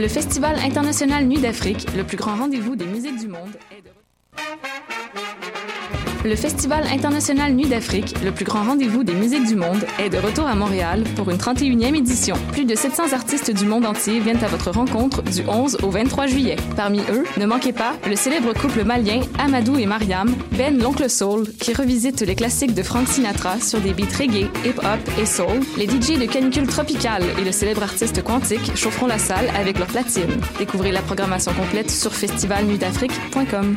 Le Festival international Nuit d'Afrique, le plus grand rendez-vous des musiques du monde. Le Festival international Nuit d'Afrique, le plus grand rendez-vous des musiques du monde, est de retour à Montréal pour une 31e édition. Plus de 700 artistes du monde entier viennent à votre rencontre du 11 au 23 juillet. Parmi eux, ne manquez pas le célèbre couple malien Amadou et Mariam, Ben l'oncle soul, qui revisite les classiques de Frank Sinatra sur des beats reggae, hip-hop et soul. Les DJ de Canicule Tropicale et le célèbre artiste Quantique chaufferont la salle avec leur platine. Découvrez la programmation complète sur festivalnuitdafrique.com.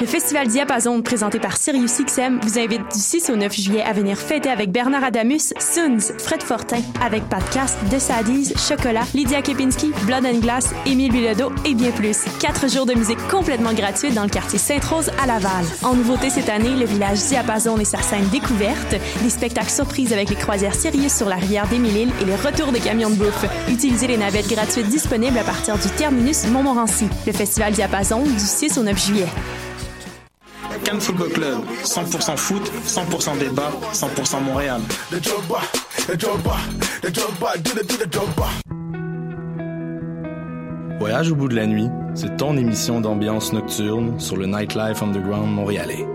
Le Festival Diapason, présenté par SiriusXM, vous invite du 6 au 9 juillet à venir fêter avec Bernard Adamus, Suns, Fred Fortin, avec Podcast, De Sadies, Chocolat, Lydia Kepinski, Blood and Glass, Émile Bilodeau et bien plus. Quatre jours de musique complètement gratuite dans le quartier Sainte-Rose à Laval. En nouveauté cette année, le village Diapason et sa scène découverte, des spectacles surprises avec les croisières Sirius sur la rivière des Mille-Îles et les retours des camions de bouffe. Utilisez les navettes gratuites disponibles à partir du terminus Montmorency. Le Festival Diapason du 6 au 9 juillet. Cannes Football Club, 100% foot, 100% débat, 100% Montréal. Voyage au bout de la nuit, c'est ton émission d'ambiance nocturne sur le Nightlife Underground montréalais.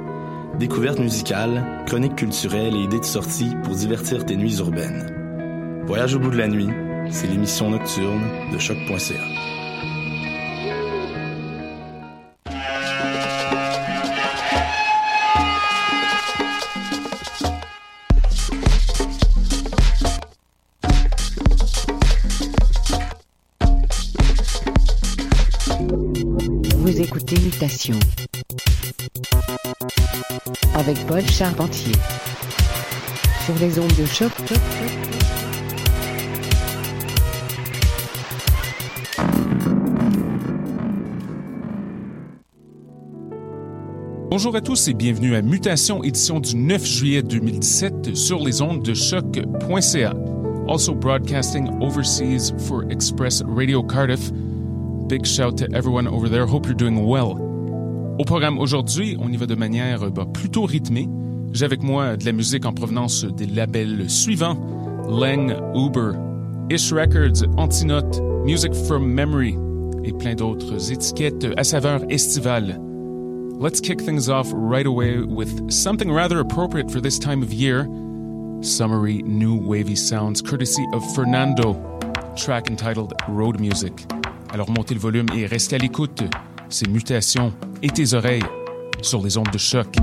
Découvertes musicales, chroniques culturelles et idées de sortie pour divertir tes nuits urbaines. Voyage au bout de la nuit, c'est l'émission nocturne de choc.ca. Charpentier sur les ondes de choc. Bonjour à tous et bienvenue à Mutation, édition du 9 juillet 2017 sur les ondes de choc.ca. Also broadcasting overseas for Express Radio Cardiff. Big shout to everyone over there. Hope you're doing well. Au programme aujourd'hui, on y va de manière bah, plutôt rythmée. J'ai avec moi de la musique en provenance des labels suivants Lang, Uber, Ish Records, Antinote, Music from Memory et plein d'autres étiquettes à saveur estivale. Let's kick things off right away with something rather appropriate for this time of year summery new wavy sounds courtesy of Fernando, track entitled Road Music. Alors montez le volume et restez à l'écoute. C'est Mutations et tes oreilles sur les ondes de choc.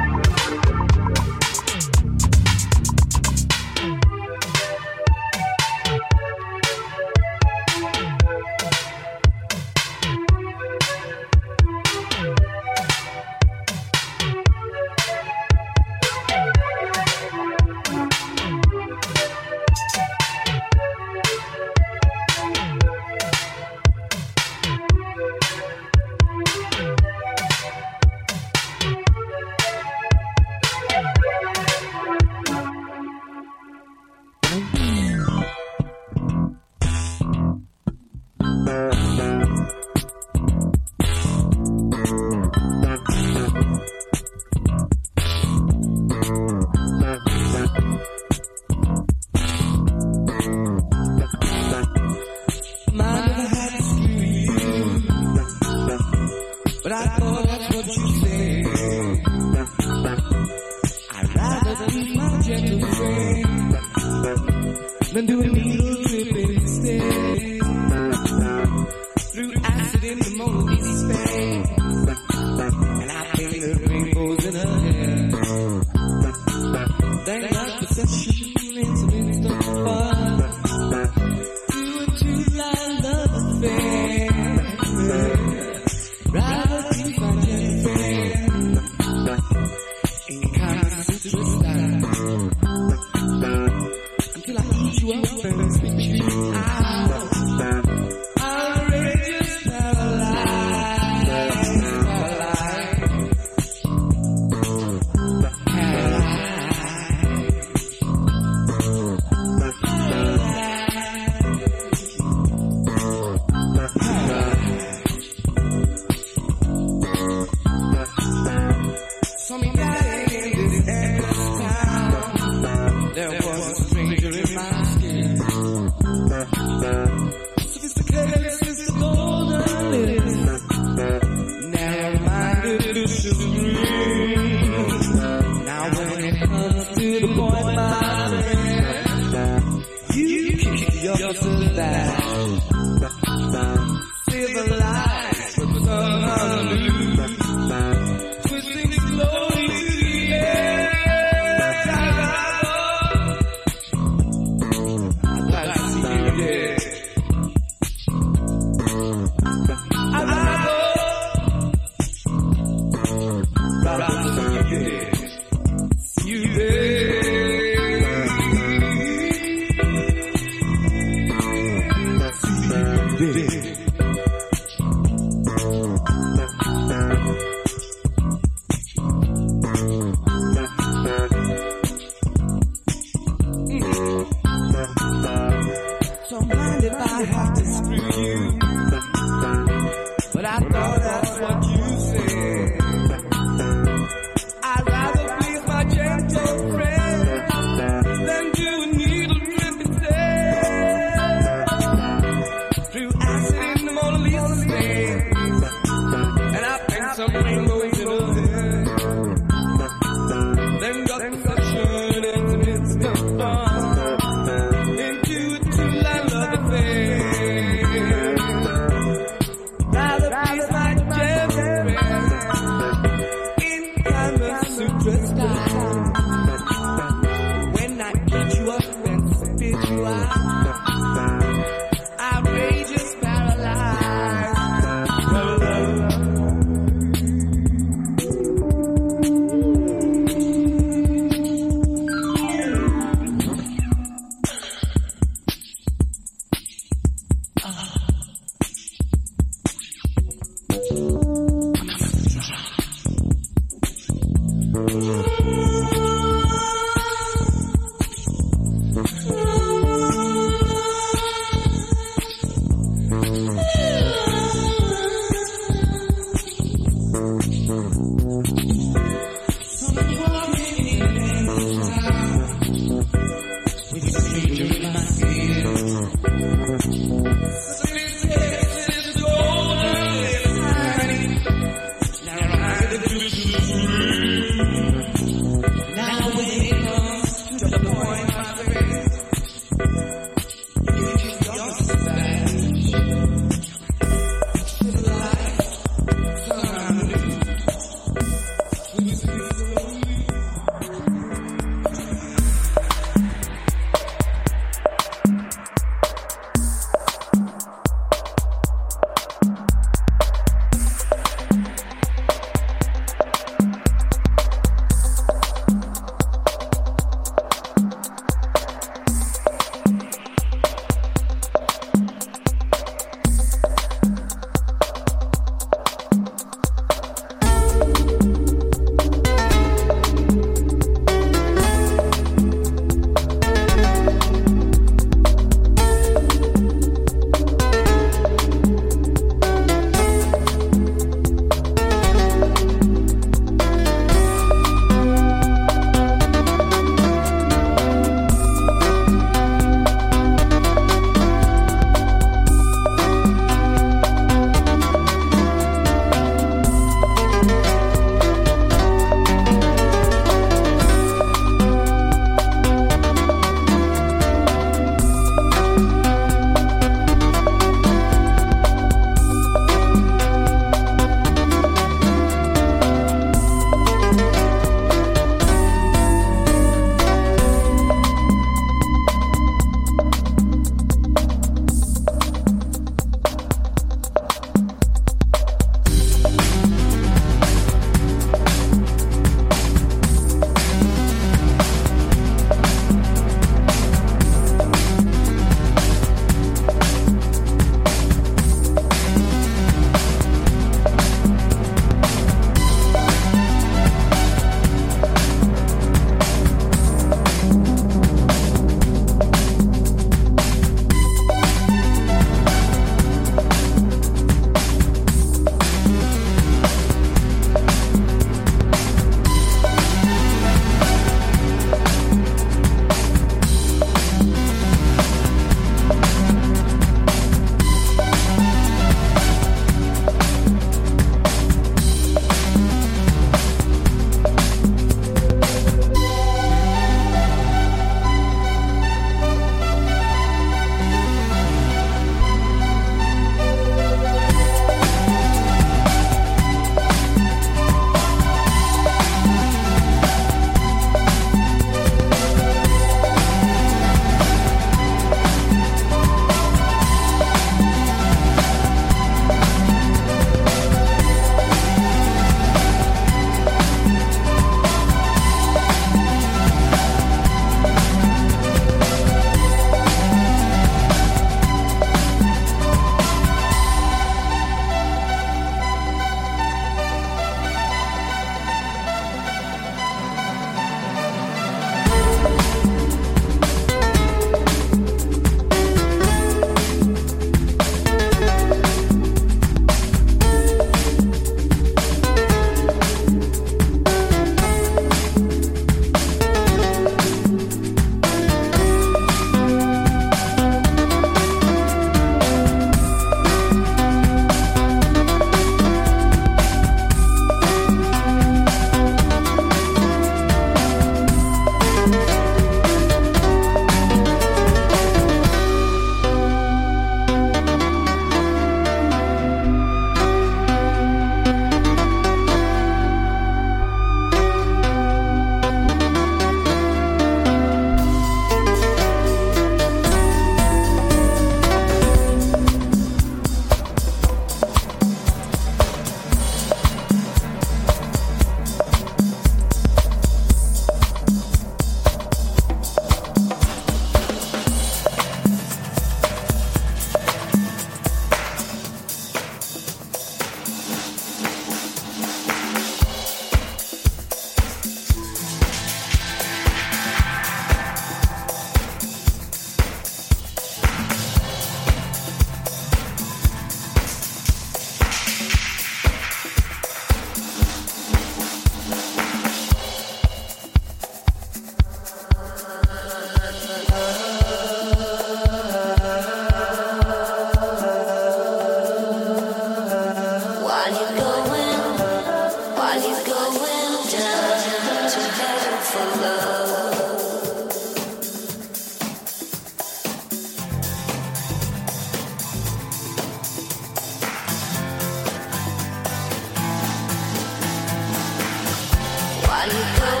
Hollywood.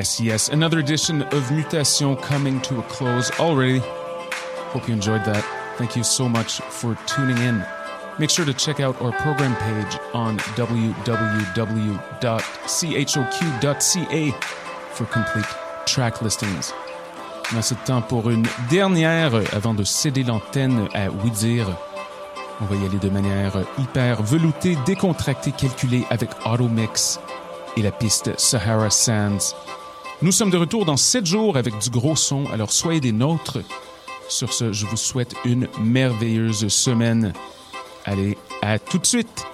Yes, yes. Another edition of Mutation coming to a close already. Hope you enjoyed that. Thank you so much for tuning in. Make sure to check out our program page on www.choq.ca for complete track listings. Mais c'est temps pour une dernière avant de céder l'antenne à Widir. On va y aller de manière hyper veloutée, décontractée, calculée avec Automix et la piste Sahara Sands. Nous sommes de retour dans sept jours avec du gros son, alors soyez des nôtres. Sur ce, je vous souhaite une merveilleuse semaine. Allez, à tout de suite!